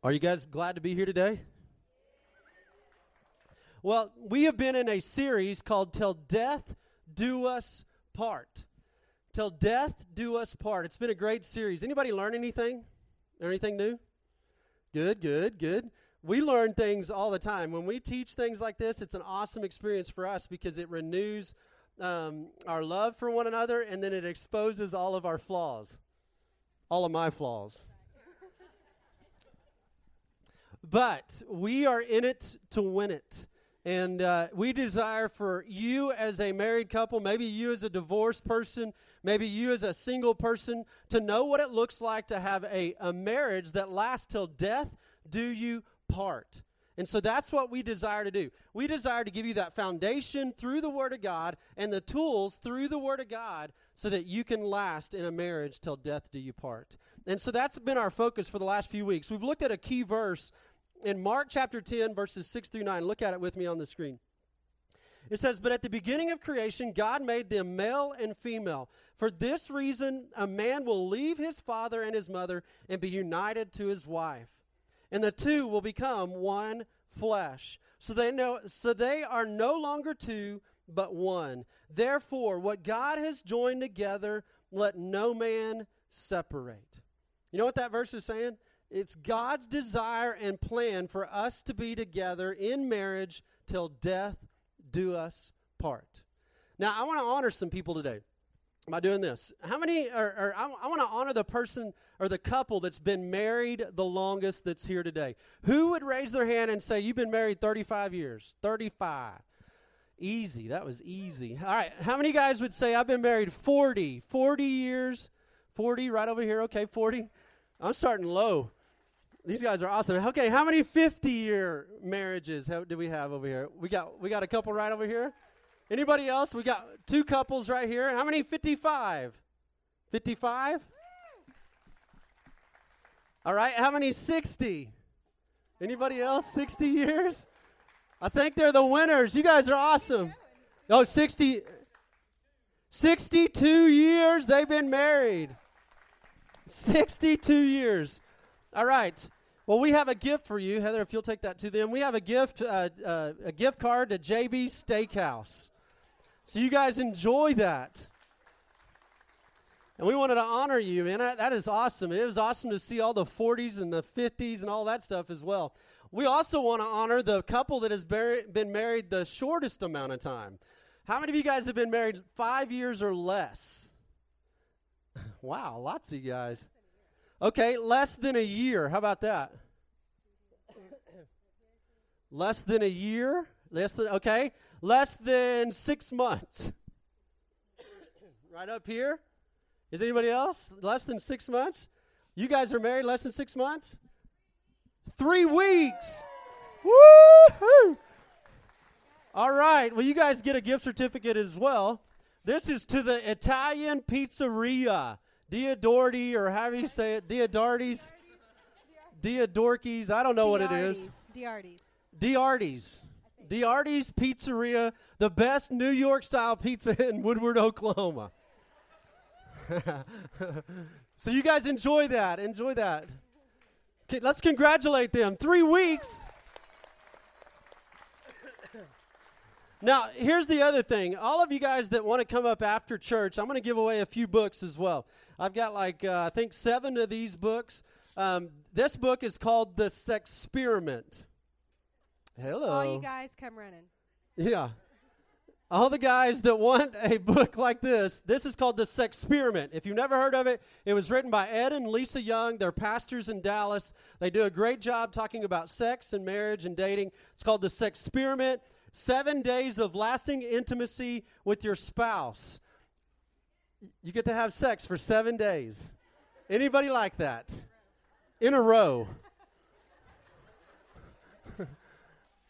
Are you guys glad to be here today? Well, we have been in a series called Till Death Do Us Part. Till Death Do Us Part. It's been a great series. Anybody learn anything? Anything new? Good, good, good. We learn things all the time. When we teach things like this, it's an awesome experience for us because it renews um, our love for one another and then it exposes all of our flaws, all of my flaws. But we are in it to win it. And uh, we desire for you as a married couple, maybe you as a divorced person, maybe you as a single person, to know what it looks like to have a, a marriage that lasts till death do you part. And so that's what we desire to do. We desire to give you that foundation through the Word of God and the tools through the Word of God so that you can last in a marriage till death do you part. And so that's been our focus for the last few weeks. We've looked at a key verse in Mark chapter 10, verses 6 through 9. Look at it with me on the screen. It says, But at the beginning of creation, God made them male and female. For this reason, a man will leave his father and his mother and be united to his wife. And the two will become one flesh. So they know so they are no longer two, but one. Therefore, what God has joined together, let no man separate. You know what that verse is saying? It's God's desire and plan for us to be together in marriage till death do us part. Now, I want to honor some people today by doing this. How many, or I, I want to honor the person or the couple that's been married the longest that's here today. Who would raise their hand and say, You've been married 35 years? 35. Easy. That was easy. All right. How many guys would say, I've been married 40? 40 years? 40, right over here. Okay, 40. I'm starting low. These guys are awesome. Okay, how many 50 year marriages how, do we have over here? We got we got a couple right over here. Anybody else? We got two couples right here. How many 55? 55? All right, how many 60? Anybody else 60 years? I think they're the winners. You guys are awesome. Oh, 60 62 years they've been married. 62 years. All right. Well, we have a gift for you, Heather. If you'll take that to them, we have a gift, uh, uh, a gift card to JB Steakhouse. So you guys enjoy that. And we wanted to honor you, man. That, that is awesome. It was awesome to see all the 40s and the 50s and all that stuff as well. We also want to honor the couple that has been married the shortest amount of time. How many of you guys have been married five years or less? wow, lots of you guys. Okay, less than a year. How about that? less than a year? Less than okay. Less than six months. right up here. Is anybody else less than six months? You guys are married less than six months? Three weeks. Woo! All right. Well, you guys get a gift certificate as well. This is to the Italian Pizzeria. Diodorti, or how do you say it? Diodortes? Diodorkis. I don't know what it is. Diartes. Diartes. Diartes Pizzeria, the best New York style pizza in Woodward, Oklahoma. so you guys enjoy that. Enjoy that. Okay, let's congratulate them. Three weeks. Now, here's the other thing. All of you guys that want to come up after church, I'm going to give away a few books as well. I've got like, uh, I think, seven of these books. Um, this book is called The Sex Sexperiment. Hello. All you guys come running. Yeah. All the guys that want a book like this, this is called The Sex Sexperiment. If you've never heard of it, it was written by Ed and Lisa Young. They're pastors in Dallas. They do a great job talking about sex and marriage and dating. It's called The Sex Sexperiment Seven Days of Lasting Intimacy with Your Spouse. You get to have sex for seven days. Anybody like that? In a row.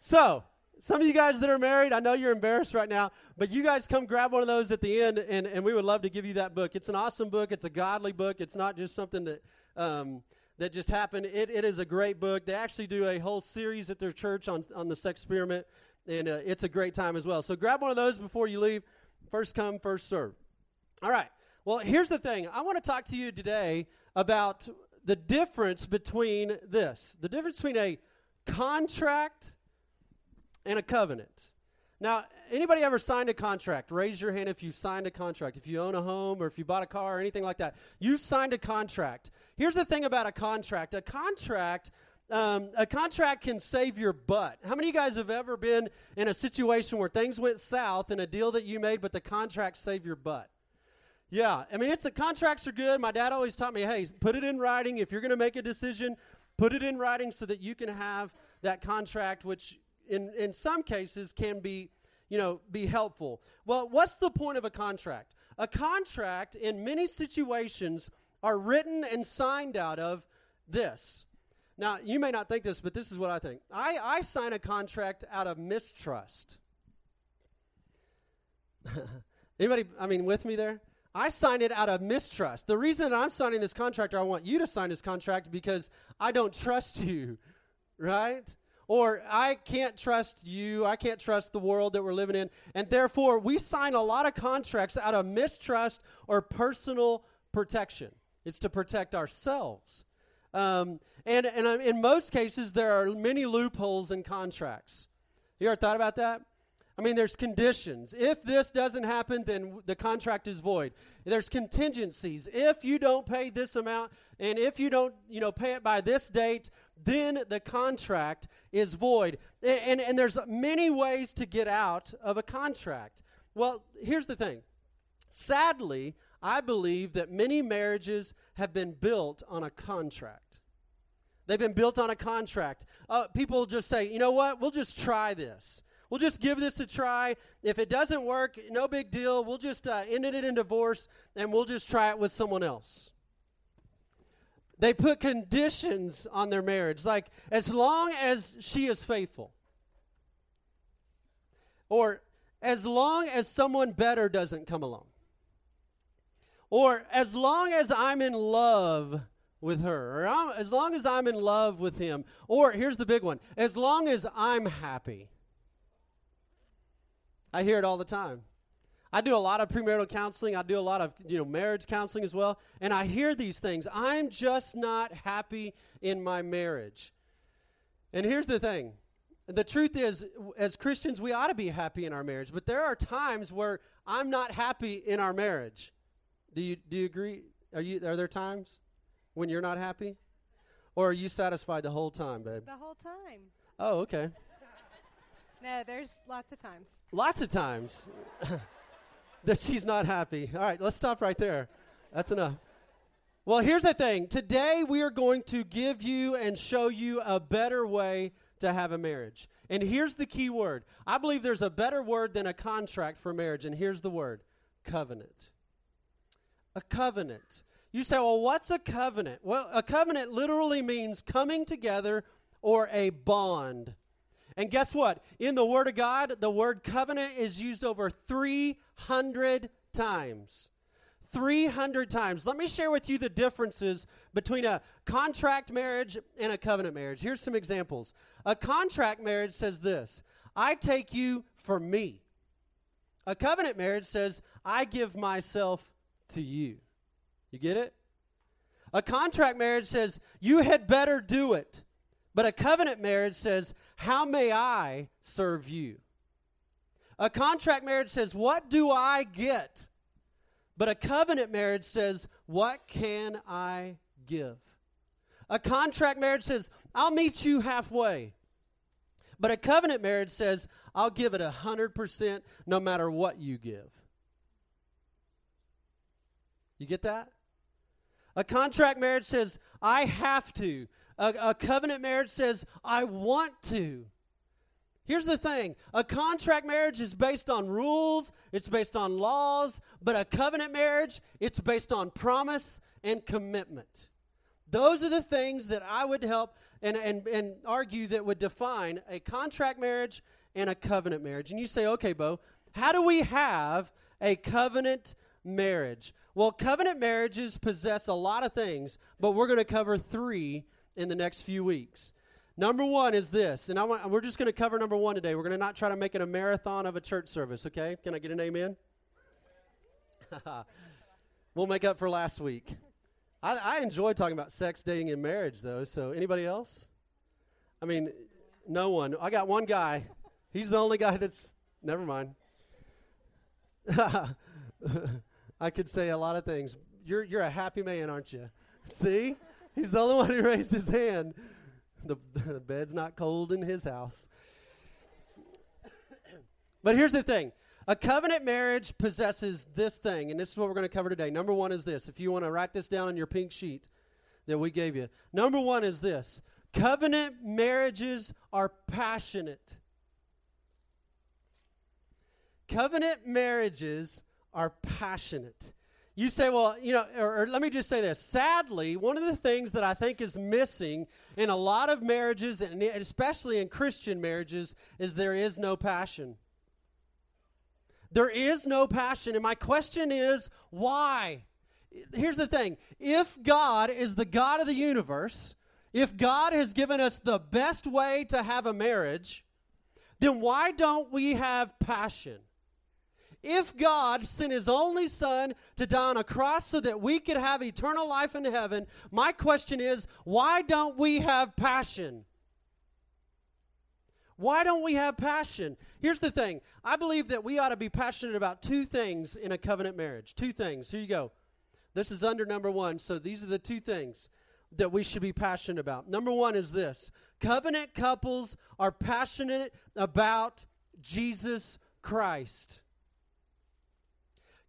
so, some of you guys that are married, I know you're embarrassed right now, but you guys come grab one of those at the end, and, and we would love to give you that book. It's an awesome book. It's a godly book. It's not just something that um, that just happened. It, it is a great book. They actually do a whole series at their church on, on the sex experiment, and uh, it's a great time as well. So grab one of those before you leave. First come, first serve. All right. Well, here's the thing. I want to talk to you today about the difference between this the difference between a contract and a covenant. Now, anybody ever signed a contract? Raise your hand if you've signed a contract. If you own a home or if you bought a car or anything like that, you've signed a contract. Here's the thing about a contract a contract. Um, a contract can save your butt. How many of you guys have ever been in a situation where things went south in a deal that you made, but the contract saved your butt? Yeah, I mean, it's a contracts are good. My dad always taught me, hey, put it in writing. If you're going to make a decision, put it in writing so that you can have that contract, which in in some cases can be, you know, be helpful. Well, what's the point of a contract? A contract in many situations are written and signed out of this. Now, you may not think this, but this is what I think. I, I sign a contract out of mistrust. Anybody, I mean, with me there? I signed it out of mistrust. The reason I'm signing this contract, or I want you to sign this contract, because I don't trust you, right? Or I can't trust you. I can't trust the world that we're living in. And therefore, we sign a lot of contracts out of mistrust or personal protection. It's to protect ourselves. Um, and and uh, in most cases, there are many loopholes in contracts. You ever thought about that? I mean, there's conditions. If this doesn't happen, then the contract is void. There's contingencies. If you don't pay this amount, and if you don't, you know, pay it by this date, then the contract is void. And, and, and there's many ways to get out of a contract. Well, here's the thing. Sadly, I believe that many marriages have been built on a contract. They've been built on a contract. Uh, people just say, you know what, we'll just try this. We'll just give this a try. If it doesn't work, no big deal. We'll just uh, end it in divorce and we'll just try it with someone else. They put conditions on their marriage, like as long as she is faithful, or as long as someone better doesn't come along, or as long as I'm in love with her, or as long as I'm in love with him, or here's the big one as long as I'm happy. I hear it all the time. I do a lot of premarital counseling. I do a lot of you know marriage counseling as well, and I hear these things. I'm just not happy in my marriage. And here's the thing. The truth is as Christians we ought to be happy in our marriage, but there are times where I'm not happy in our marriage. Do you do you agree? Are you are there times when you're not happy? Or are you satisfied the whole time, babe? The whole time. Oh, okay. No, there's lots of times. Lots of times that she's not happy. All right, let's stop right there. That's enough. Well, here's the thing. Today we are going to give you and show you a better way to have a marriage. And here's the key word. I believe there's a better word than a contract for marriage, and here's the word covenant. A covenant. You say, well, what's a covenant? Well, a covenant literally means coming together or a bond. And guess what? In the Word of God, the word covenant is used over 300 times. 300 times. Let me share with you the differences between a contract marriage and a covenant marriage. Here's some examples. A contract marriage says this I take you for me. A covenant marriage says, I give myself to you. You get it? A contract marriage says, You had better do it. But a covenant marriage says, How may I serve you? A contract marriage says, What do I get? But a covenant marriage says, What can I give? A contract marriage says, I'll meet you halfway. But a covenant marriage says, I'll give it a 100% no matter what you give. You get that? A contract marriage says, I have to. A, a covenant marriage says, I want to. Here's the thing a contract marriage is based on rules, it's based on laws, but a covenant marriage, it's based on promise and commitment. Those are the things that I would help and, and, and argue that would define a contract marriage and a covenant marriage. And you say, okay, Bo, how do we have a covenant marriage? Well, covenant marriages possess a lot of things, but we're going to cover three in the next few weeks. Number one is this, and I want, we're just going to cover number one today. We're going to not try to make it a marathon of a church service, okay? Can I get an amen? we'll make up for last week. I, I enjoy talking about sex, dating, and marriage, though. So, anybody else? I mean, no one. I got one guy. He's the only guy that's. Never mind. I could say a lot of things. You're you're a happy man, aren't you? See, he's the only one who raised his hand. The, the bed's not cold in his house. but here's the thing a covenant marriage possesses this thing, and this is what we're going to cover today. Number one is this. If you want to write this down on your pink sheet that we gave you, number one is this covenant marriages are passionate. Covenant marriages are passionate. You say, well, you know, or, or, let me just say this. Sadly, one of the things that I think is missing in a lot of marriages, and especially in Christian marriages, is there is no passion. There is no passion. And my question is, why? Here's the thing if God is the God of the universe, if God has given us the best way to have a marriage, then why don't we have passion? If God sent his only son to die on a cross so that we could have eternal life in heaven, my question is why don't we have passion? Why don't we have passion? Here's the thing I believe that we ought to be passionate about two things in a covenant marriage. Two things. Here you go. This is under number one. So these are the two things that we should be passionate about. Number one is this covenant couples are passionate about Jesus Christ.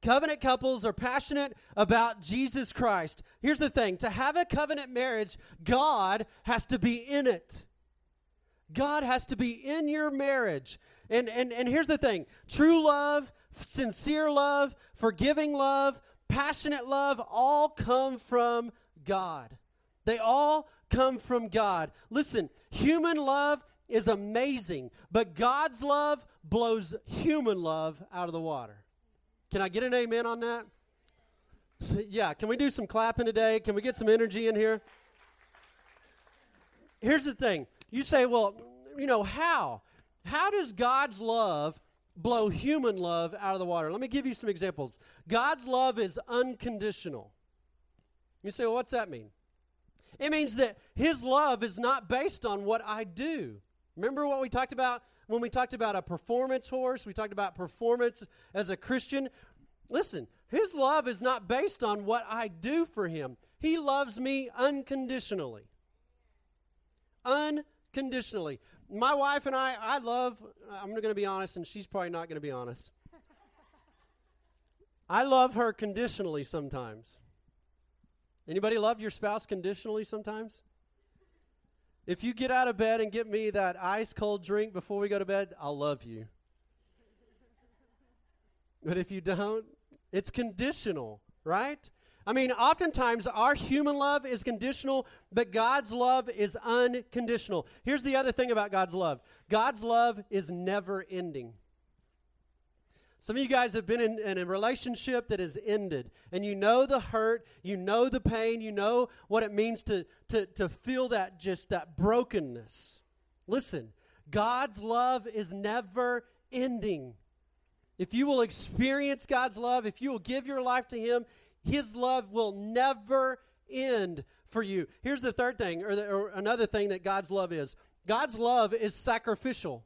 Covenant couples are passionate about Jesus Christ. Here's the thing to have a covenant marriage, God has to be in it. God has to be in your marriage. And, and, and here's the thing true love, sincere love, forgiving love, passionate love all come from God. They all come from God. Listen, human love is amazing, but God's love blows human love out of the water. Can I get an amen on that? So, yeah, can we do some clapping today? Can we get some energy in here? Here's the thing. You say, well, you know, how? How does God's love blow human love out of the water? Let me give you some examples. God's love is unconditional. You say, well, what's that mean? It means that His love is not based on what I do. Remember what we talked about when we talked about a performance horse, we talked about performance as a Christian. Listen, his love is not based on what I do for him. He loves me unconditionally. Unconditionally. My wife and I, I love, I'm going to be honest, and she's probably not going to be honest. I love her conditionally sometimes. Anybody love your spouse conditionally sometimes? If you get out of bed and get me that ice cold drink before we go to bed, I'll love you. But if you don't, it's conditional, right? I mean, oftentimes our human love is conditional, but God's love is unconditional. Here's the other thing about God's love God's love is never ending. Some of you guys have been in, in, a relationship that has ended, and you know the hurt, you know the pain, you know what it means to, to, to feel that just that brokenness. Listen, God's love is never ending. If you will experience God's love, if you will give your life to Him, His love will never end for you. Here's the third thing, or, the, or another thing that God's love is God's love is sacrificial.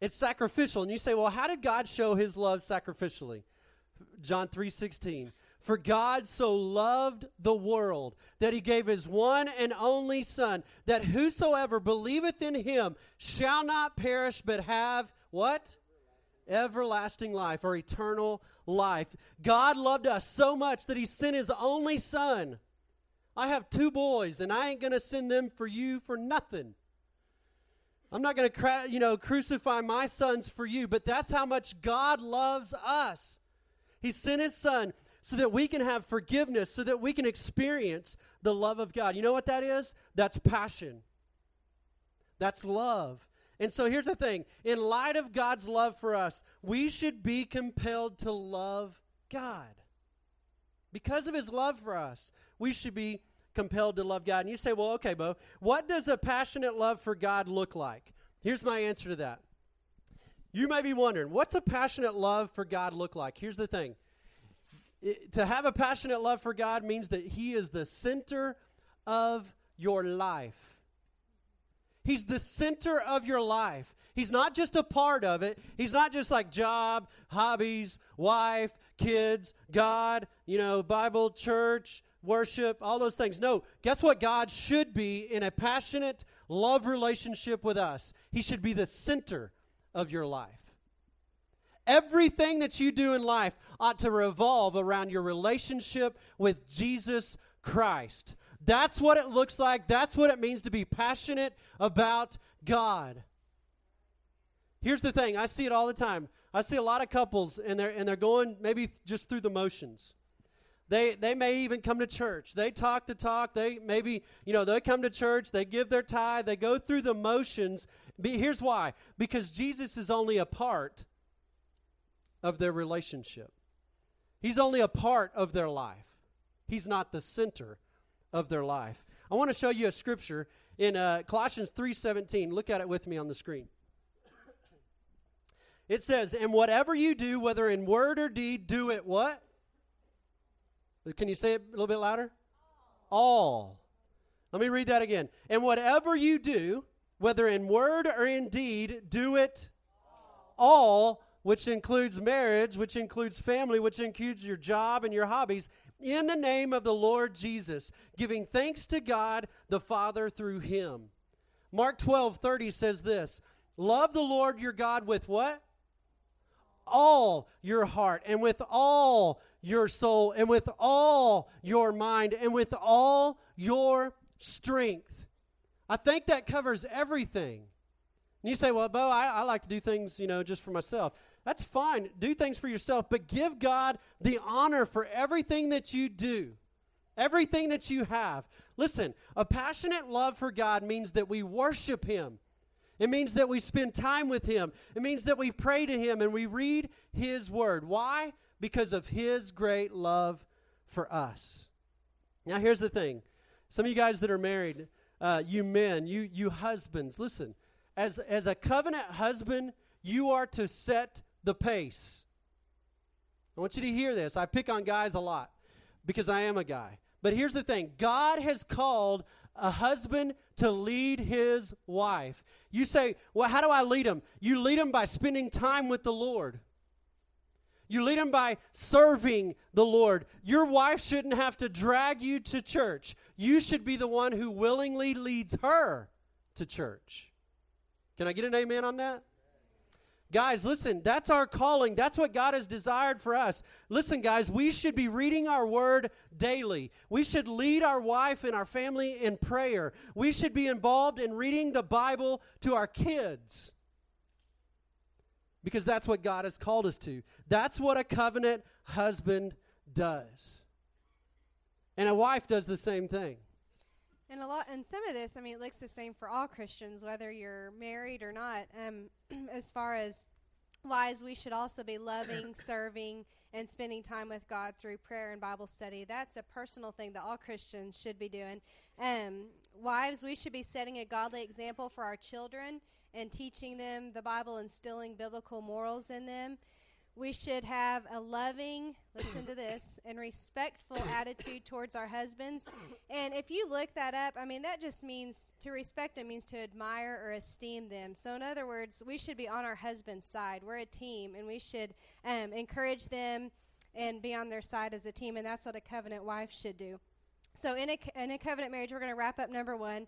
It's sacrificial. And you say, well, how did God show his love sacrificially? John 3:16. For God so loved the world that he gave his one and only son that whosoever believeth in him shall not perish but have what? Everlasting life or eternal life. God loved us so much that he sent his only son. I have two boys and I ain't going to send them for you for nothing. I'm not going to, you know, crucify my sons for you, but that's how much God loves us. He sent his son so that we can have forgiveness, so that we can experience the love of God. You know what that is? That's passion. That's love. And so here's the thing in light of God's love for us, we should be compelled to love God. Because of his love for us, we should be compelled to love God. And you say, well, okay, Bo, what does a passionate love for God look like? Here's my answer to that. You may be wondering, what's a passionate love for God look like? Here's the thing It- to have a passionate love for God means that He is the center of your life. He's the center of your life. He's not just a part of it. He's not just like job, hobbies, wife, kids, God, you know, Bible, church, worship, all those things. No, guess what God should be in a passionate love relationship with us? He should be the center of your life. Everything that you do in life ought to revolve around your relationship with Jesus Christ. That's what it looks like. That's what it means to be passionate about God. Here's the thing, I see it all the time. I see a lot of couples and they're and they're going maybe just through the motions. They they may even come to church. They talk the talk. They maybe, you know, they come to church, they give their tithe, they go through the motions. Be- Here's why. Because Jesus is only a part of their relationship. He's only a part of their life. He's not the center of their life. I want to show you a scripture in uh, Colossians 3:17. Look at it with me on the screen. It says, "And whatever you do, whether in word or deed, do it what? Can you say it a little bit louder? All. Let me read that again. And whatever you do, whether in word or in deed, do it all, which includes marriage, which includes family, which includes your job and your hobbies, in the name of the Lord Jesus, giving thanks to God the Father through him. Mark 12, 30 says this Love the Lord your God with what? all your heart and with all your soul and with all your mind and with all your strength. I think that covers everything. And you say, well, Bo, I, I like to do things, you know, just for myself. That's fine. Do things for yourself, but give God the honor for everything that you do, everything that you have. Listen, a passionate love for God means that we worship Him. It means that we spend time with Him. It means that we pray to Him and we read His Word. Why? Because of His great love for us. Now, here's the thing some of you guys that are married, uh, you men, you, you husbands, listen. As, as a covenant husband, you are to set the pace. I want you to hear this. I pick on guys a lot because I am a guy. But here's the thing God has called a husband to lead his wife. You say, Well, how do I lead him? You lead him by spending time with the Lord. You lead them by serving the Lord. Your wife shouldn't have to drag you to church. You should be the one who willingly leads her to church. Can I get an amen on that? Guys, listen, that's our calling. That's what God has desired for us. Listen, guys, we should be reading our word daily. We should lead our wife and our family in prayer. We should be involved in reading the Bible to our kids. Because that's what God has called us to. That's what a covenant husband does. And a wife does the same thing. And a lot, and some of this, I mean, it looks the same for all Christians, whether you're married or not. Um, as far as wives, we should also be loving, serving, and spending time with God through prayer and Bible study. That's a personal thing that all Christians should be doing. Um, wives, we should be setting a godly example for our children and teaching them the Bible, instilling biblical morals in them. We should have a loving, listen to this, and respectful attitude towards our husbands. And if you look that up, I mean, that just means to respect them means to admire or esteem them. So, in other words, we should be on our husband's side. We're a team, and we should um, encourage them and be on their side as a team. And that's what a covenant wife should do. So, in a, in a covenant marriage, we're going to wrap up number one.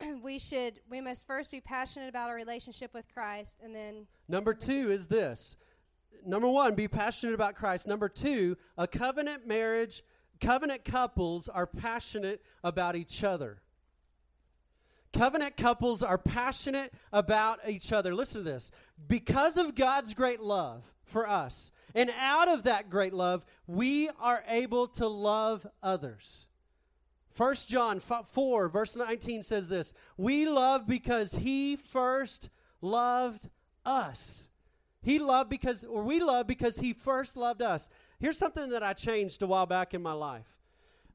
we should, we must first be passionate about our relationship with Christ, and then Number two is this. Number one, be passionate about Christ. Number two, a covenant marriage, covenant couples are passionate about each other. Covenant couples are passionate about each other. Listen to this. Because of God's great love for us, and out of that great love, we are able to love others. 1 John 4, verse 19 says this We love because he first loved us. He loved because, or we love because he first loved us. Here's something that I changed a while back in my life.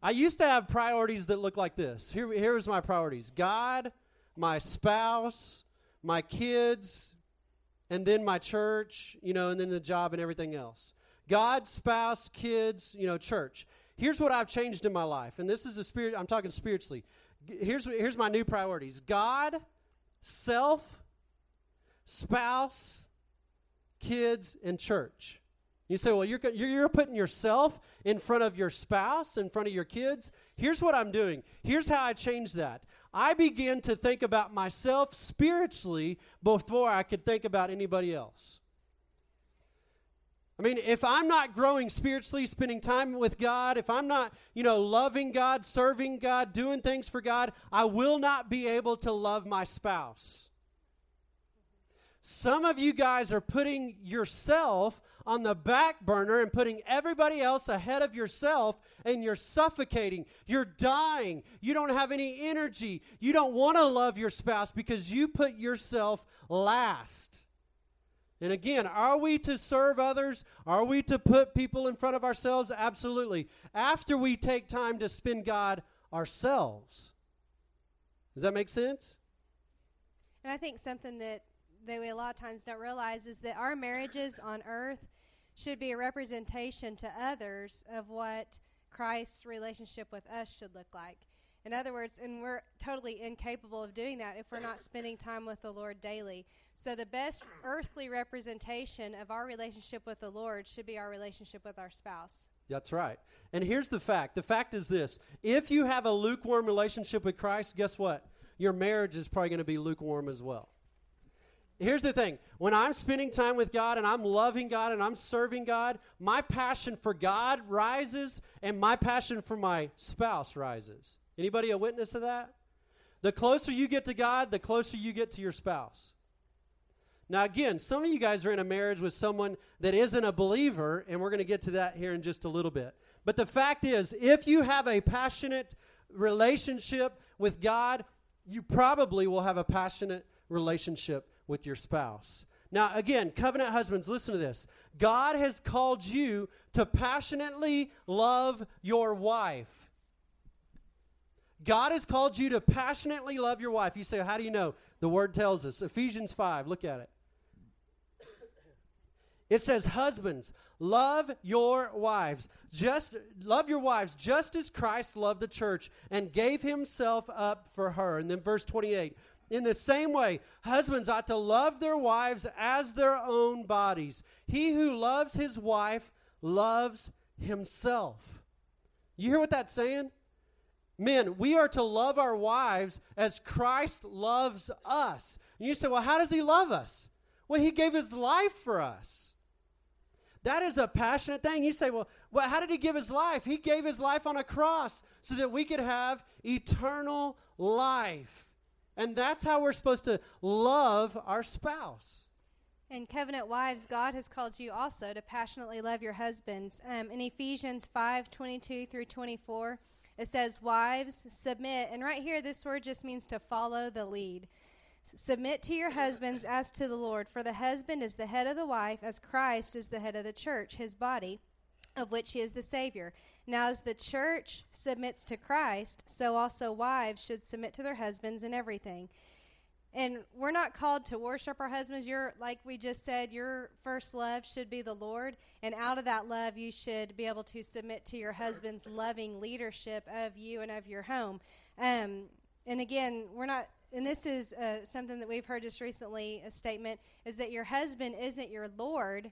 I used to have priorities that look like this. Here, here's my priorities God, my spouse, my kids, and then my church, you know, and then the job and everything else. God, spouse, kids, you know, church. Here's what I've changed in my life, and this is a spirit. I'm talking spiritually. Here's here's my new priorities: God, self, spouse, kids, and church. You say, well, you're, you're putting yourself in front of your spouse, in front of your kids. Here's what I'm doing. Here's how I changed that. I began to think about myself spiritually before I could think about anybody else. I mean, if I'm not growing spiritually, spending time with God, if I'm not, you know, loving God, serving God, doing things for God, I will not be able to love my spouse. Some of you guys are putting yourself on the back burner and putting everybody else ahead of yourself, and you're suffocating. You're dying. You don't have any energy. You don't want to love your spouse because you put yourself last. And again, are we to serve others? Are we to put people in front of ourselves? Absolutely. After we take time to spend God ourselves. Does that make sense? And I think something that that we a lot of times don't realize is that our marriages on earth should be a representation to others of what Christ's relationship with us should look like. In other words, and we're totally incapable of doing that if we're not spending time with the Lord daily. So, the best earthly representation of our relationship with the Lord should be our relationship with our spouse. That's right. And here's the fact the fact is this if you have a lukewarm relationship with Christ, guess what? Your marriage is probably going to be lukewarm as well. Here's the thing when I'm spending time with God and I'm loving God and I'm serving God, my passion for God rises and my passion for my spouse rises. Anybody a witness of that? The closer you get to God, the closer you get to your spouse. Now, again, some of you guys are in a marriage with someone that isn't a believer, and we're going to get to that here in just a little bit. But the fact is, if you have a passionate relationship with God, you probably will have a passionate relationship with your spouse. Now, again, covenant husbands, listen to this. God has called you to passionately love your wife. God has called you to passionately love your wife. You say, How do you know? The word tells us. Ephesians 5, look at it. It says, Husbands, love your wives. Just love your wives just as Christ loved the church and gave himself up for her. And then verse 28. In the same way, husbands ought to love their wives as their own bodies. He who loves his wife loves himself. You hear what that's saying? Men, we are to love our wives as Christ loves us. And you say, well, how does he love us? Well, he gave his life for us. That is a passionate thing. You say, well, well, how did he give his life? He gave his life on a cross so that we could have eternal life. And that's how we're supposed to love our spouse. And covenant wives, God has called you also to passionately love your husbands. Um, in Ephesians 5 22 through 24, it says, Wives, submit. And right here, this word just means to follow the lead. Submit to your husbands as to the Lord, for the husband is the head of the wife, as Christ is the head of the church, his body, of which he is the Savior. Now, as the church submits to Christ, so also wives should submit to their husbands in everything. And we're not called to worship our husbands. You're, like we just said, your first love should be the Lord. And out of that love, you should be able to submit to your husband's loving leadership of you and of your home. Um, and again, we're not, and this is uh, something that we've heard just recently a statement is that your husband isn't your Lord,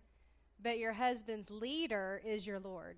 but your husband's leader is your Lord.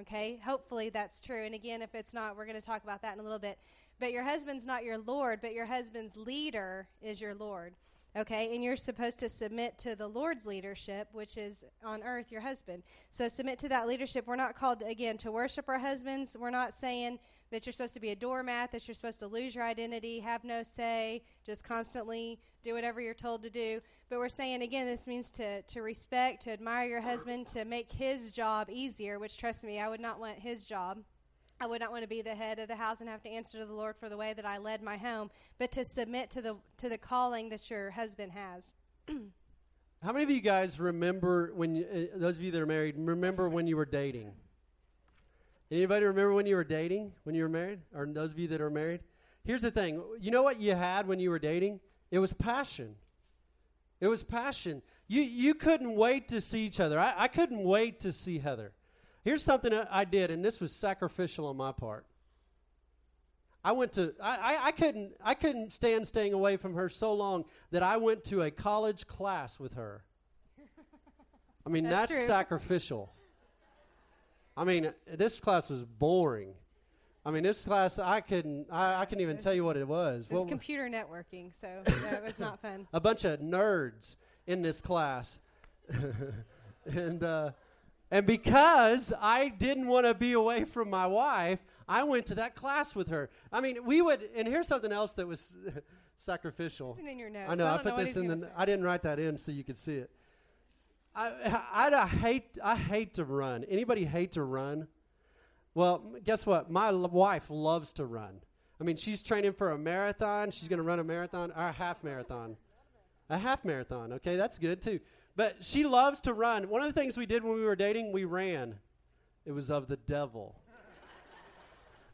Okay? Hopefully that's true. And again, if it's not, we're going to talk about that in a little bit. But your husband's not your Lord, but your husband's leader is your Lord. Okay? And you're supposed to submit to the Lord's leadership, which is on earth your husband. So submit to that leadership. We're not called, again, to worship our husbands. We're not saying that you're supposed to be a doormat, that you're supposed to lose your identity, have no say, just constantly do whatever you're told to do. But we're saying again, this means to to respect, to admire your husband, to make his job easier. Which trust me, I would not want his job. I would not want to be the head of the house and have to answer to the Lord for the way that I led my home, but to submit to the to the calling that your husband has. How many of you guys remember when you, uh, those of you that are married remember when you were dating? Anybody remember when you were dating, when you were married? Or those of you that are married? Here's the thing. You know what you had when you were dating? It was passion. It was passion. You, you couldn't wait to see each other. I, I couldn't wait to see Heather. Here's something that I did, and this was sacrificial on my part. I went to I, I, I, couldn't I couldn't stand staying away from her so long that I went to a college class with her. I mean That's that's, sacrificial. I mean this class was boring. I mean this class I couldn't I, I couldn't even tell you what it was. It was What- computer networking, so that was not fun. a bunch of nerds in this class. and uh, and because I didn't want to be away from my wife, I went to that class with her. I mean, we would and here's something else that was sacrificial. It's in your notes. I know. I, I, don't know put this in the. I didn't write that in so you could see it. I, I, I hate. I hate to run. Anybody hate to run? Well, guess what? My l- wife loves to run. I mean, she's training for a marathon. She's going to run a marathon or a half marathon. A half marathon. Okay, that's good too. But she loves to run. One of the things we did when we were dating, we ran. It was of the devil.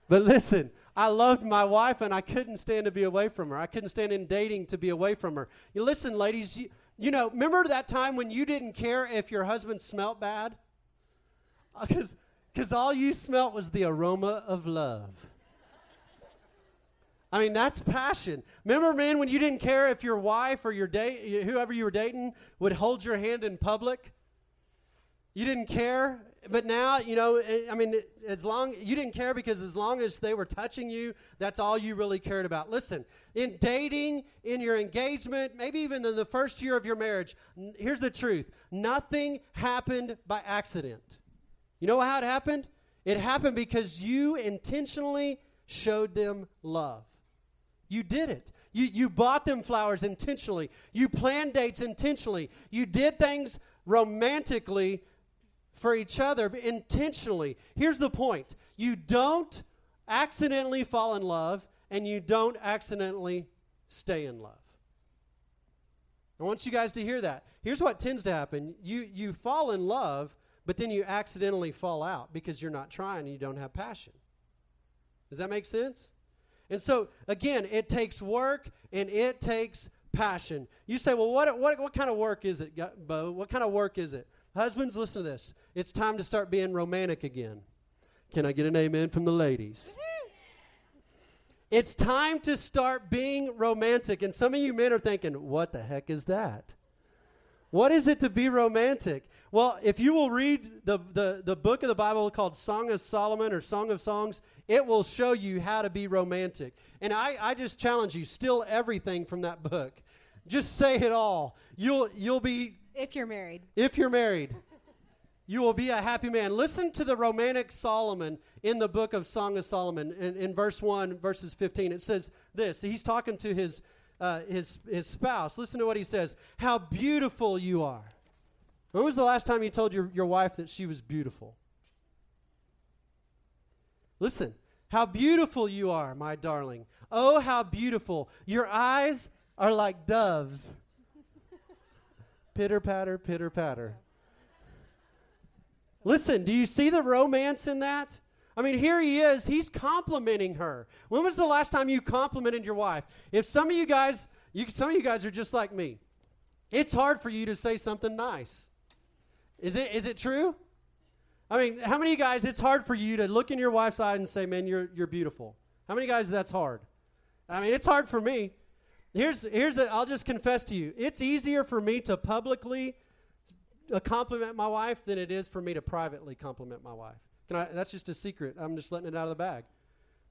But listen, I loved my wife and I couldn't stand to be away from her. I couldn't stand in dating to be away from her. You listen, ladies, you, you know, remember that time when you didn't care if your husband smelt bad? Uh, because all you smelt was the aroma of love. I mean, that's passion. Remember, man, when you didn't care if your wife or your date, whoever you were dating, would hold your hand in public? You didn't care, but now you know. I- I mean, as long you didn't care because as long as they were touching you, that's all you really cared about. Listen, in dating, in your engagement, maybe even in the first year of your marriage, here's the truth: nothing happened by accident. You know how it happened? It happened because you intentionally showed them love. You did it. You, you bought them flowers intentionally. You planned dates intentionally. You did things romantically for each other intentionally. Here's the point you don't accidentally fall in love, and you don't accidentally stay in love. I want you guys to hear that. Here's what tends to happen you, you fall in love, but then you accidentally fall out because you're not trying and you don't have passion. Does that make sense? And so, again, it takes work and it takes passion. You say, well, what, what, what kind of work is it, Bo? What kind of work is it? Husbands, listen to this. It's time to start being romantic again. Can I get an amen from the ladies? It's time to start being romantic. And some of you men are thinking, what the heck is that? What is it to be romantic? Well, if you will read the, the, the book of the Bible called Song of Solomon or Song of Songs, it will show you how to be romantic. And I, I just challenge you, steal everything from that book. Just say it all. You'll, you'll be, If you're married, if you're married, you will be a happy man. Listen to the romantic Solomon in the book of Song of Solomon in, in verse 1, verses 15. It says this. He's talking to his, uh, his, his spouse. Listen to what he says. How beautiful you are. When was the last time you told your, your wife that she was beautiful? Listen. How beautiful you are, my darling. Oh, how beautiful. Your eyes are like doves. pitter patter, pitter patter. Listen, do you see the romance in that? I mean, here he is. He's complimenting her. When was the last time you complimented your wife? If some of you guys, you, some of you guys are just like me. It's hard for you to say something nice. Is it? Is it true? I mean, how many guys? It's hard for you to look in your wife's eye and say, "Man, you're you're beautiful." How many guys that's hard? I mean, it's hard for me. Here's here's a, I'll just confess to you. It's easier for me to publicly compliment my wife than it is for me to privately compliment my wife. Can I, that's just a secret. I'm just letting it out of the bag.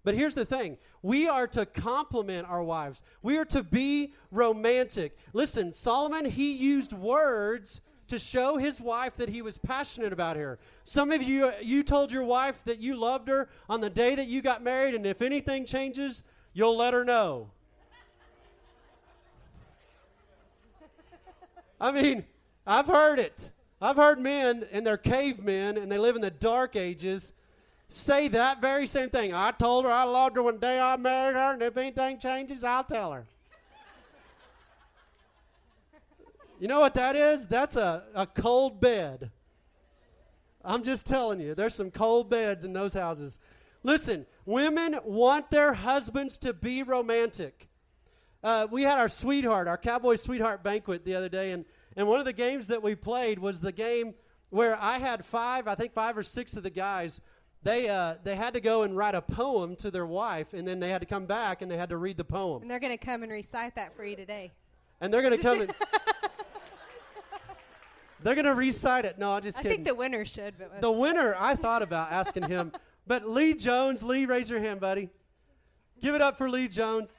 But here's the thing we are to compliment our wives, we are to be romantic. Listen, Solomon, he used words to show his wife that he was passionate about her. Some of you, you told your wife that you loved her on the day that you got married, and if anything changes, you'll let her know. I mean, I've heard it. I've heard men, and they're cavemen, and they live in the dark ages, say that very same thing. I told her I loved her one day I married her, and if anything changes, I'll tell her. You know what that is? That's a, a cold bed. I'm just telling you, there's some cold beds in those houses. Listen, women want their husbands to be romantic. uh, we had our sweetheart, our Cowboy Sweetheart banquet the other day, and, and one of the games that we played was the game where I had five, I think five or six of the guys. They, uh, they had to go and write a poem to their wife, and then they had to come back and they had to read the poem. And they're going to come and recite that for you today. And they're going to come and. they're going to recite it. No, I'm just I kidding. think the winner should, but The winner, I thought about asking him, but Lee Jones, Lee, raise your hand, buddy. Give it up for Lee Jones.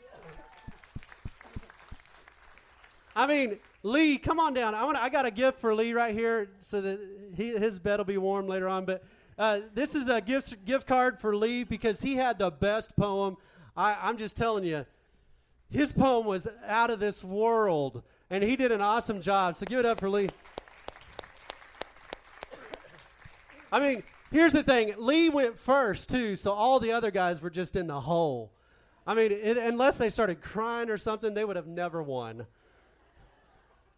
I mean, Lee, come on down. I want. I got a gift for Lee right here, so that he, his bed will be warm later on. But uh, this is a gift gift card for Lee because he had the best poem. I, I'm just telling you, his poem was out of this world, and he did an awesome job. So give it up for Lee. I mean, here's the thing Lee went first, too, so all the other guys were just in the hole. I mean, it, unless they started crying or something, they would have never won.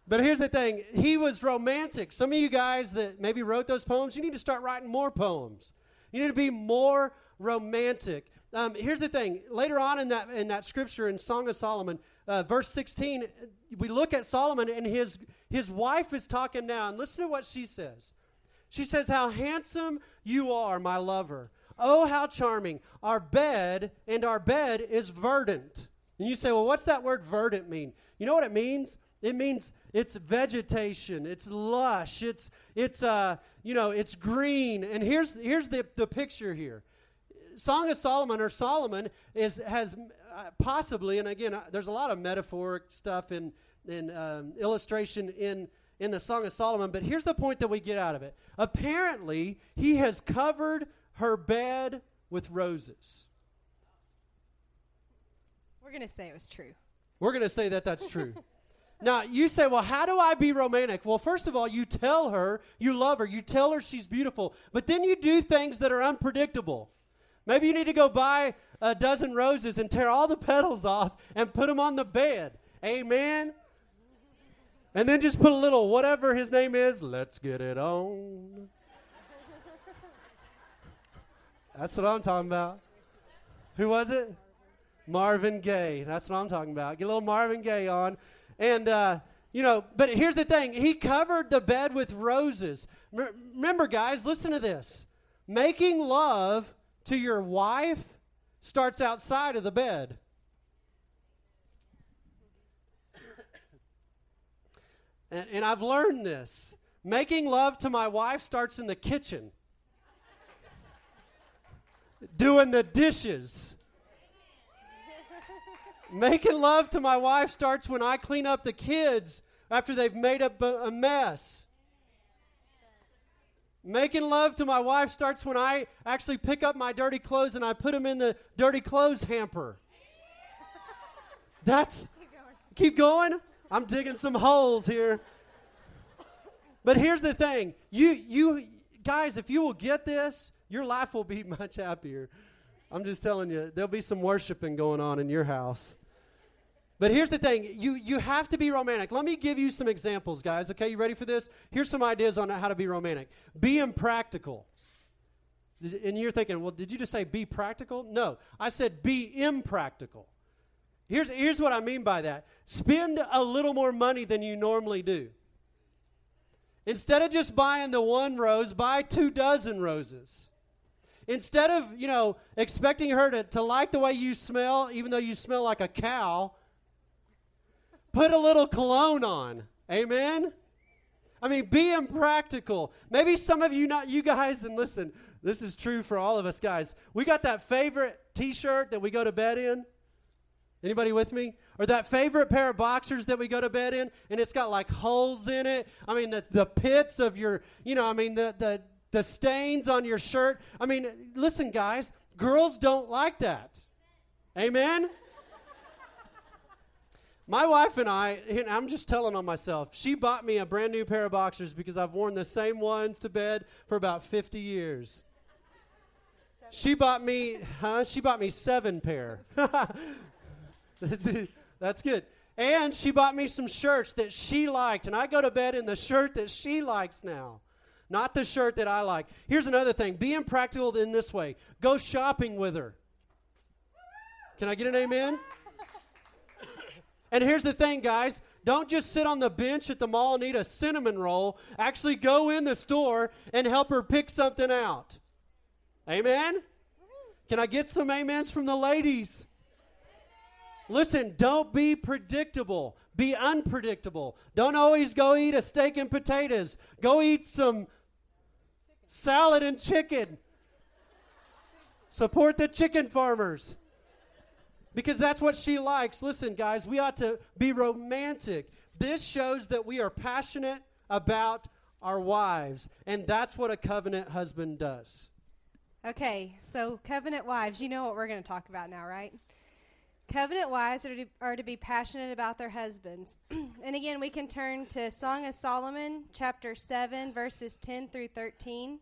But here's the thing he was romantic. Some of you guys that maybe wrote those poems, you need to start writing more poems. You need to be more romantic. Um, here's the thing later on in that, in that scripture in Song of Solomon, uh, verse 16, we look at Solomon and his, his wife is talking now, and listen to what she says. She says, How handsome you are, my lover. Oh, how charming. Our bed, and our bed is verdant. And you say, Well, what's that word verdant mean? You know what it means? It means it's vegetation, it's lush, it's it's uh you know it's green. And here's here's the the picture here. Song of Solomon or Solomon is has uh, possibly, and again, uh, there's a lot of metaphoric stuff in in um, illustration in in the Song of Solomon. But here's the point that we get out of it. Apparently, he has covered her bed with roses. we're going to say it was true. We're going to say that that's true. now, you say, well, how do I be romantic? Well, first of all, you tell her you love her, you tell her she's beautiful, but then you do things that are unpredictable. Maybe you need to go buy a dozen roses and tear all the petals off and put them on the bed. Amen. And then just put a little whatever his name is, let's get it on. That's what I'm talking about. Who was it? Marvin Gaye. That's what I'm talking about. Get a little Marvin Gaye on. And, uh, you know, but here's the thing he covered the bed with roses. M- remember, guys, listen to this. Making love to your wife starts outside of the bed. And, and I've learned this. Making love to my wife starts in the kitchen, doing the dishes. Making love to my wife starts when I clean up the kids after they've made up a, a mess. Making love to my wife starts when I actually pick up my dirty clothes and I put them in the dirty clothes hamper. That's keep going. I'm digging some holes here. But here's the thing. You you guys, if you will get this, your life will be much happier. I'm just telling you, there'll be some worshiping going on in your house. But here's the thing you, you have to be romantic. Let me give you some examples, guys. Okay, you ready for this? Here's some ideas on how to be romantic. Be impractical. And you're thinking, well, did you just say be practical? No, I said be impractical. Here's, here's what I mean by that spend a little more money than you normally do. Instead of just buying the one rose, buy two dozen roses. Instead of, you know, expecting her to, to like the way you smell, even though you smell like a cow, put a little cologne on. Amen? I mean, be impractical. Maybe some of you, not you guys, and listen, this is true for all of us guys. We got that favorite t-shirt that we go to bed in. Anybody with me? Or that favorite pair of boxers that we go to bed in, and it's got like holes in it. I mean, the, the pits of your, you know, I mean, the, the, the stains on your shirt. I mean, listen, guys, girls don't like that. Amen? My wife and I, and I'm just telling on myself, she bought me a brand new pair of boxers because I've worn the same ones to bed for about 50 years. She bought me, huh? She bought me seven pair. that's, good. And she bought me some shirts that she liked, and I go to bed in the shirt that she likes now, not the shirt that I like. Here's another thing be impractical in this way go shopping with her. Can I get an amen? And here's the thing, guys don't just sit on the bench at the mall and eat a cinnamon roll. Actually, go in the store and help her pick something out. Amen? Can I get some amens from the ladies? Listen, don't be predictable. Be unpredictable. Don't always go eat a steak and potatoes. Go eat some salad and chicken. Support the chicken farmers. Because that's what she likes. Listen, guys, we ought to be romantic. This shows that we are passionate about our wives, and that's what a covenant husband does. Okay, so covenant wives, you know what we're going to talk about now, right? Covenant wives are to, are to be passionate about their husbands. and again, we can turn to Song of Solomon, chapter 7, verses 10 through 13. It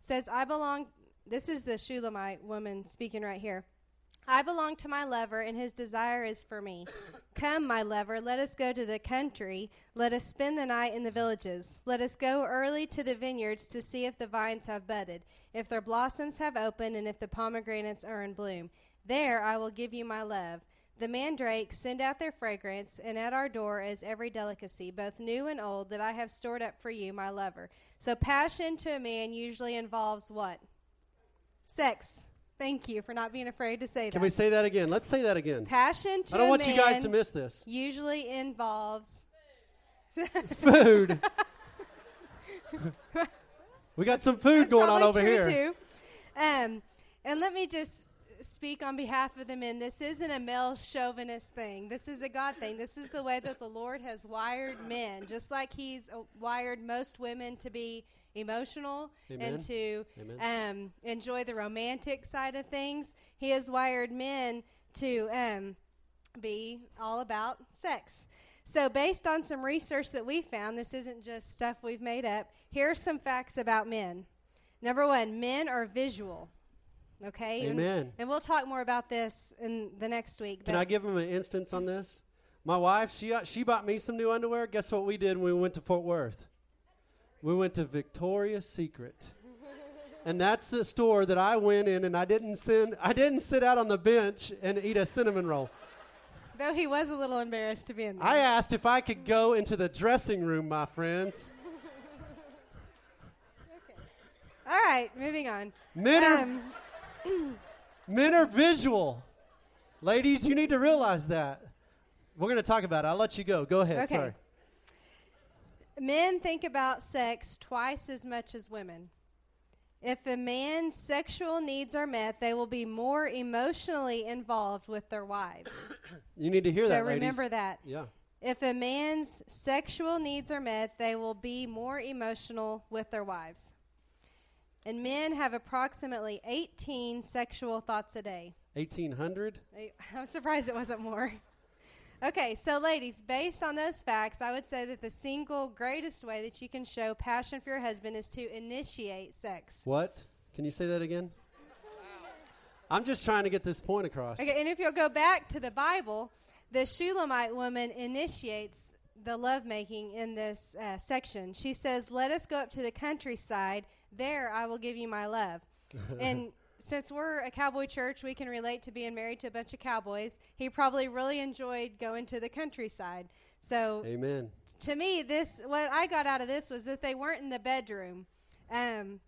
says, I belong, this is the Shulamite woman speaking right here. I belong to my lover, and his desire is for me. Come, my lover, let us go to the country. Let us spend the night in the villages. Let us go early to the vineyards to see if the vines have budded, if their blossoms have opened, and if the pomegranates are in bloom. There I will give you my love. The mandrakes send out their fragrance, and at our door is every delicacy, both new and old, that I have stored up for you, my lover. So, passion to a man usually involves what? Sex. Thank you for not being afraid to say Can that. Can we say that again? Let's say that again. Passion to I don't want you guys to miss this. usually involves Food. we got some food That's going on over true here. Too. Um, and let me just speak on behalf of the men. This isn't a male chauvinist thing. This is a God thing. This is the way that the Lord has wired men, just like He's uh, wired most women to be emotional Amen. and to um, enjoy the romantic side of things. He has wired men to um, be all about sex. So, based on some research that we found, this isn't just stuff we've made up. Here are some facts about men. Number one, men are visual. Okay? And- Amen. And, we'll talk more about this in the next week. Can I give them an instance on this? My wife, she uh, she bought me some new underwear. Guess what we did when we went to Fort Worth? We went to Victoria's Secret. and that's the store that I went in and I didn't send I didn't sit out on the bench and eat a cinnamon roll. Though he was a little embarrassed to be in there. I asked if I could go into the dressing room, my friends. Okay. All right, moving on. Men Um, Men are visual. Ladies, you need to realize that. We're going to talk about it. I'll let you go. Go ahead. Okay. Sorry. Men think about sex twice as much as women. If a man's sexual needs are met, they will be more emotionally involved with their wives. You need to hear so that, ladies. remember that. Yeah. If a man's sexual needs are met, they will be more emotional with their wives. And men have approximately 18 sexual thoughts a day. 1800? I- I'm surprised it wasn't more. Okay, so ladies, based on those facts, I would say that the single greatest way that you can show passion for your husband is to initiate sex. What? Can you say that again? I'm just trying to get this point across. Okay, and if you'll go back to the Bible, the Shulamite woman initiates the lovemaking in this uh, section. She says, Let us go up to the countryside. There I will give you my love. and since we're a cowboy church, we can relate to being married to a bunch of cowboys. He probably really enjoyed going to the countryside. So Amen. to me, this what I got out of this was that they weren't in the bedroom, um,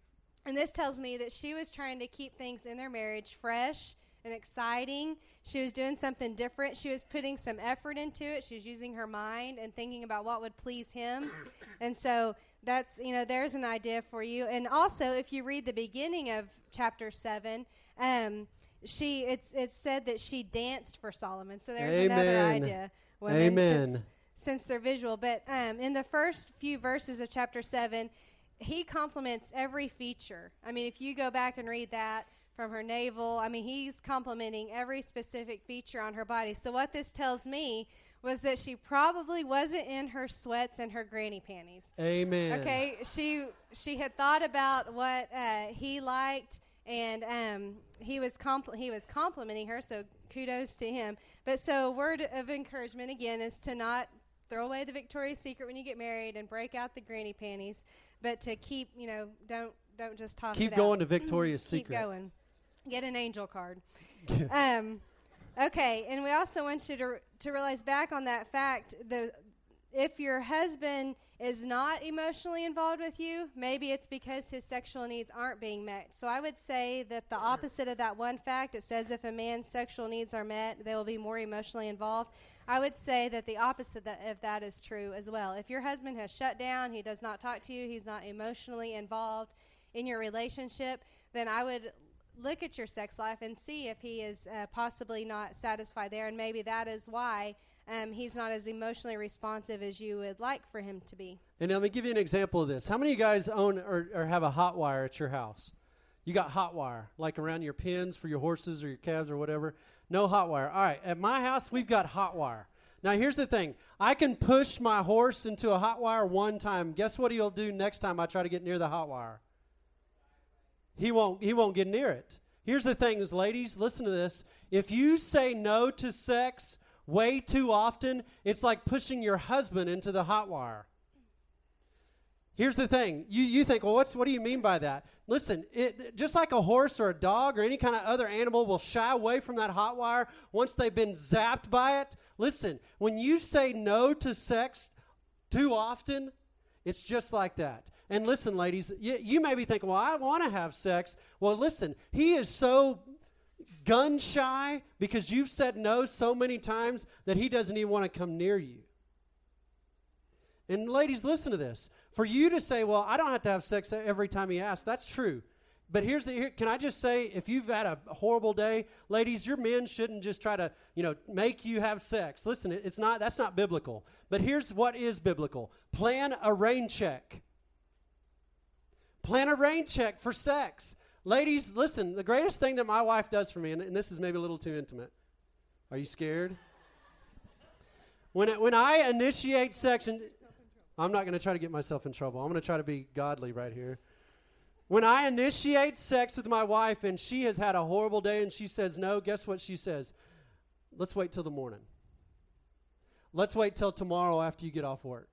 and this tells me that she was trying to keep things in their marriage fresh and exciting. She was doing something different. She was putting some effort into it. She was using her mind and thinking about what would please him, and so that's you know there's an idea for you. And also, if you read the beginning of chapter seven. Um, she it's it's said that she danced for Solomon. So there's another idea. women, Amen. since- since they're visual. But um, in the first few verses of chapter 7, he compliments every feature. I mean, if you go back and read that from her navel, I mean, he's complimenting every specific feature on her body. So, what this tells me was that she probably wasn't in her sweats and her granny panties. Amen. Okay, she she had thought about what uh, he liked, and um, he was compl- he was complimenting her. So kudos to him. But so word of encouragement again is to not throw away the Victoria's Secret when you get married and break out the granny panties, but to keep you know don't don't just toss Keep it going out. to Victoria's Keep Secret. going. Get an angel card. um, Okay, and we also want you to to realize back on that fact the if your husband is not emotionally involved with you, maybe it's because his sexual needs aren't being met. So I would say that the opposite of that one fact, it says if a man's sexual needs are met, they will be more emotionally involved. I would say that the opposite of that is true as well. If your husband has shut down, he does not talk to you, he's not emotionally involved in your relationship, then I would look at your sex life and see if he is uh, possibly not satisfied there, and maybe that is why um, he's not as emotionally responsive as you would like for him to be. And let me give you an example of this. How many of you guys own or, or have a hot wire at your house? You got hot wire, like around your pins for your horses or your calves or whatever. No hot wire. All right, at my house, we've got hot wire. Now, here's the thing I can push my horse into a hot wire one time. Guess what he'll do next time I try to get near the hot wire? He won't, he won't get near it. Here's the thing, is ladies, listen to this. If you say no to sex way too often, it's like pushing your husband into the hot wire. Here's the thing. You, you think, well, what's, what do you mean by that? Listen, it, just like a horse or a dog or any kind of other animal will shy away from that hot wire once they've been zapped by it. Listen, when you say no to sex too often, it's just like that. And listen, ladies, you, you may be thinking, well, I want to have sex. Well, listen, he is so gun shy because you've said no so many times that he doesn't even want to come near you. And ladies, listen to this. For you to say, well, I don't have to have sex every time he asks, that's true. But here's the here, can I just say if you've had a horrible day, ladies, your men shouldn't just try to, you know, make you have sex. Listen, it's not that's not biblical. But here's what is biblical. Plan a rain check. Plan a rain check for sex. Ladies, listen, the greatest thing that my wife does for me, and, and this is maybe a little too intimate. Are you scared? When, it, when I initiate sex, and I'm not going to try to get myself in trouble. I'm going to try to be godly right here. When I initiate sex with my wife and she has had a horrible day and she says no, guess what she says? Let's wait till the morning. Let's wait till tomorrow after you get off work.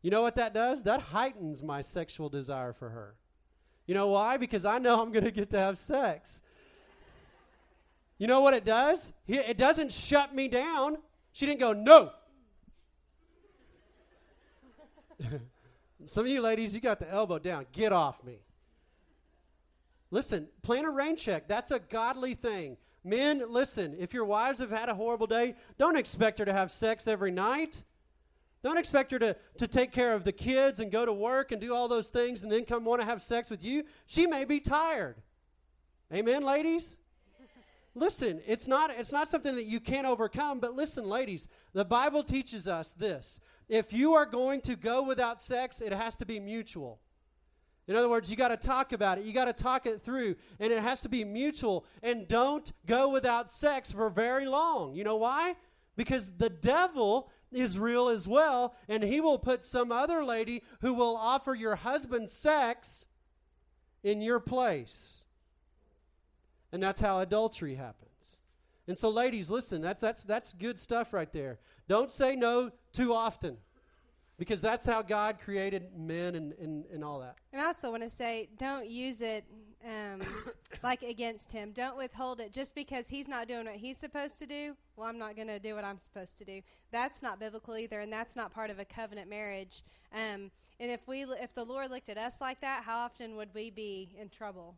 You know what that does? That heightens my sexual desire for her. You know why? Because I know I'm going to get to have sex. You know what it does? It doesn't shut me down. She didn't go, no. Some of you ladies, you got the elbow down. Get off me. Listen, plan a rain check. That's a godly thing. Men, listen, if your wives have had a horrible day, don't expect her to have sex every night. Don't expect her to, to take care of the kids and go to work and do all those things and then come want to have sex with you. She may be tired. Amen, ladies? listen, it's not, it's not something that you can't overcome, but listen, ladies, the Bible teaches us this. If you are going to go without sex, it has to be mutual. In other words, you got to talk about it. You got to talk it through, and it has to be mutual. And don't go without sex for very long. You know why? Because the devil is real as well, and he will put some other lady who will offer your husband sex in your place. And that's how adultery happens. And so, ladies, listen, that's, that's, that's good stuff right there. Don't say no too often because that's how God created men and, and, and all that. And I also want to say, don't use it um, like against him. Don't withhold it just because he's not doing what he's supposed to do. Well, I'm not going to do what I'm supposed to do. That's not biblical either, and that's not part of a covenant marriage. Um, and if we, if the Lord looked at us like that, how often would we be in trouble?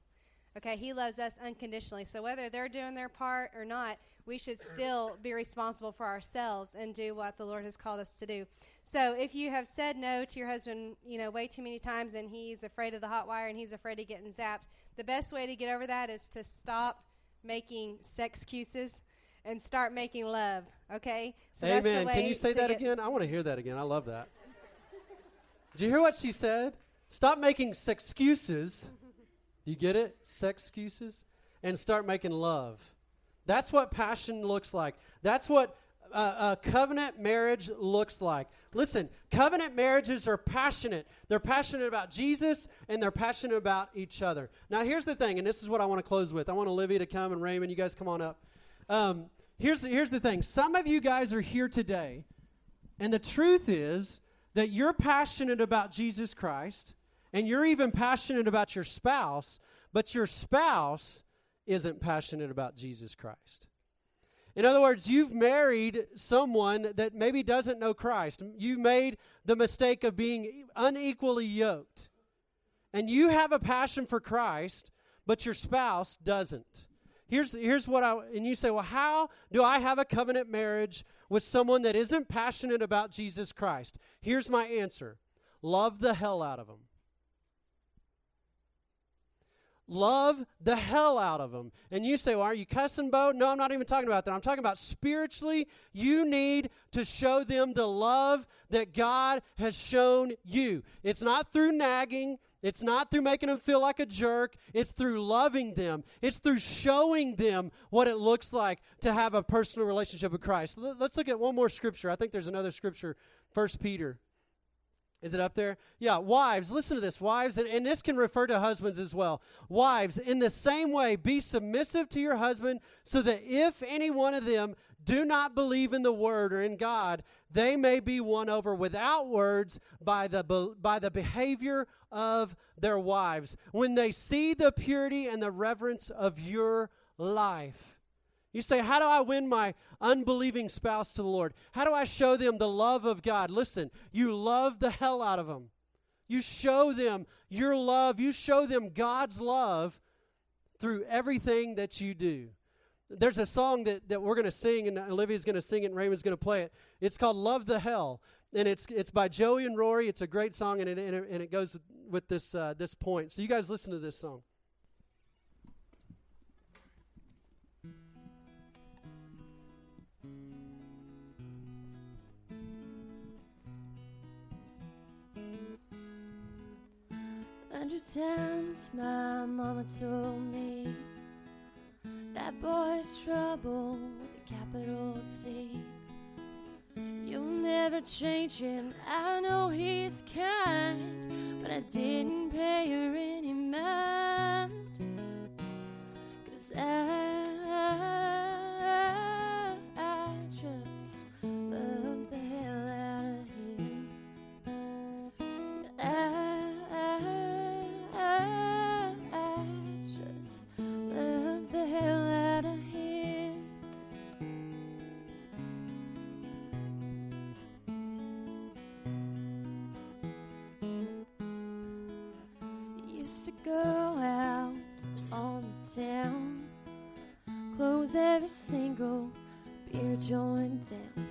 Okay, He loves us unconditionally. So whether they're doing their part or not, we should still be responsible for ourselves and do what the Lord has called us to do. So if you have said no to your husband, you know, way too many times and he's afraid of the hot wire and he's afraid of getting zapped, the best way to get over that is to stop making sex excuses and start making love. Okay? So Amen. Can you say that again? I want to hear that again. I love that. Did you hear what she said? Stop making sex excuses. Mm-hmm. You get it? Sex excuses? And start making love. That's what passion looks like. That's what uh, a covenant marriage looks like. Listen, covenant marriages are passionate. They're passionate about Jesus and they're passionate about each other. Now, here's the thing, and this is what I want to close with. I want Olivia to come and Raymond, you guys come on up. Um, here's, the, here's the thing some of you guys are here today, and the truth is that you're passionate about Jesus Christ, and you're even passionate about your spouse, but your spouse isn't passionate about Jesus Christ. In other words, you've married someone that maybe doesn't know Christ. You've made the mistake of being unequally yoked. And you have a passion for Christ, but your spouse doesn't. Here's, here's what I, and you say, well, how do I have a covenant marriage with someone that isn't passionate about Jesus Christ? Here's my answer love the hell out of them. Love the hell out of them. And you say, Well, are you cussing, Bo? No, I'm not even talking about that. I'm talking about spiritually, you need to show them the love that God has shown you. It's not through nagging, it's not through making them feel like a jerk. It's through loving them. It's through showing them what it looks like to have a personal relationship with Christ. Let's look at one more scripture. I think there's another scripture, First Peter. Is it up there? Yeah, wives, listen to this. Wives, and, and, this can refer to husbands as well. Wives, in the same way, be submissive to your husband, so that if any one of them do not believe in the word or in God, they may be won over without words by the, by the behavior of their wives. When they see the purity and the reverence of your life, you say, How do I win my unbelieving spouse to the Lord? How do I show them the love of God? Listen, you love the hell out of them. You show them your love. You show them God's love through everything that you do. There's a song that, that we're going to sing, and Olivia's going to sing it, and Raymond's going to play it. It's called Love the Hell. And it's, it's by Joey and Rory. It's a great song, and it, and it, and it goes with, this, uh, this point. So you guys listen to this song. Hundred times my mama told me that boy's trouble with a capital T. You'll never change him, I know he's kind, but I didn't pay her any mind. Cause I go out on the town, close every single beer joint down.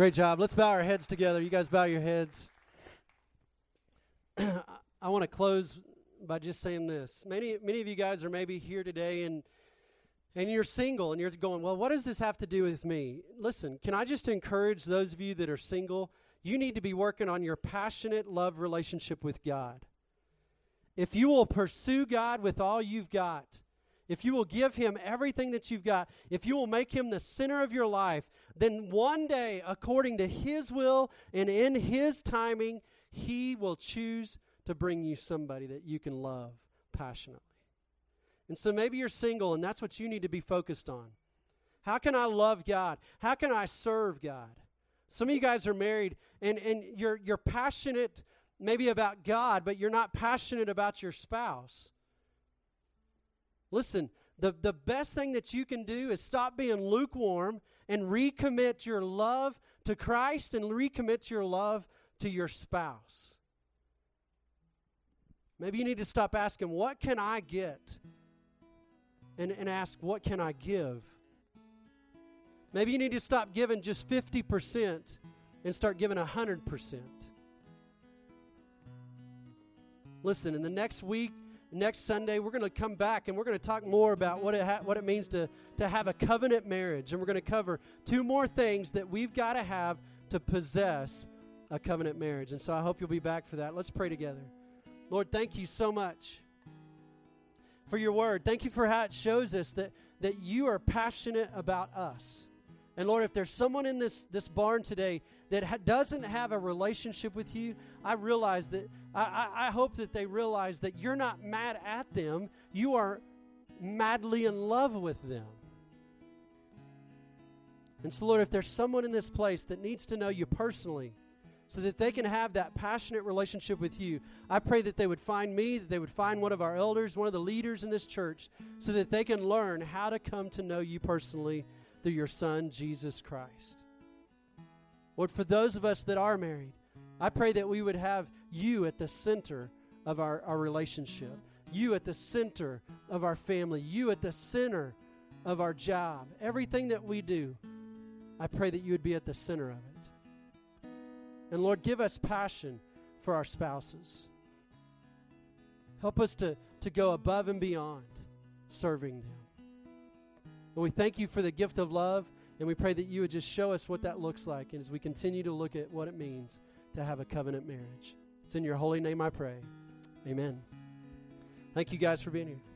Great job. Let's bow our heads together. You guys bow your heads. I want to close by just saying this. Many many of you guys are maybe here today and and you're single and you're going, "Well, what does this have to do with me?" Listen, can I just encourage those of you that are single, you need to be working on your passionate love relationship with God. If you will pursue God with all you've got, if you will give him everything that you've got, if you will make him the center of your life, then one day, according to his will and in his timing, he will choose to bring you somebody that you can love passionately. And so maybe you're single and that's what you need to be focused on. How can I love God? How can I serve God? Some of you guys are married and, and you're, you're passionate maybe about God, but you're not passionate about your spouse. Listen, the, the best thing that you can do is stop being lukewarm and recommit your love to Christ and recommit your love to your spouse. Maybe you need to stop asking, What can I get? And, and ask, What can I give? Maybe you need to stop giving just 50% and start giving 100%. Listen, in the next week, next Sunday, we're going to come back and we're going to talk more about what it, ha- what it means to, to have a covenant marriage. And we're going to cover two more things that we've got to have to possess a covenant marriage. And so I hope you'll be back for that. Let's pray together. Lord, thank you so much for your word. Thank you for how it shows us that, that you are passionate about us. And Lord, if there's someone in this, this barn today that ha- doesn't have a relationship with you, I realize that, I, I, I hope that they realize that you're not mad at them. You are madly in love with them. And so, Lord, if there's someone in this place that needs to know you personally, so that they can have that passionate relationship with you. I pray that they would find me, that they would find one of our elders, one of the leaders in this church, so that they can learn how to come to know you personally through your Son, Jesus Christ. Lord, for those of us that are married, I pray that we would have you at the center of our, our relationship, you at the center of our family, you at the center of our job. Everything that we do, I pray that you would be at the center of it. And Lord, give us passion for our spouses. Help us to, to go above and beyond serving them. And we thank you for the gift of love, and we pray that you would just show us what that looks like and as we continue to look at what it means to have a covenant marriage. It's in your holy name I pray. Amen. Thank you guys for being here.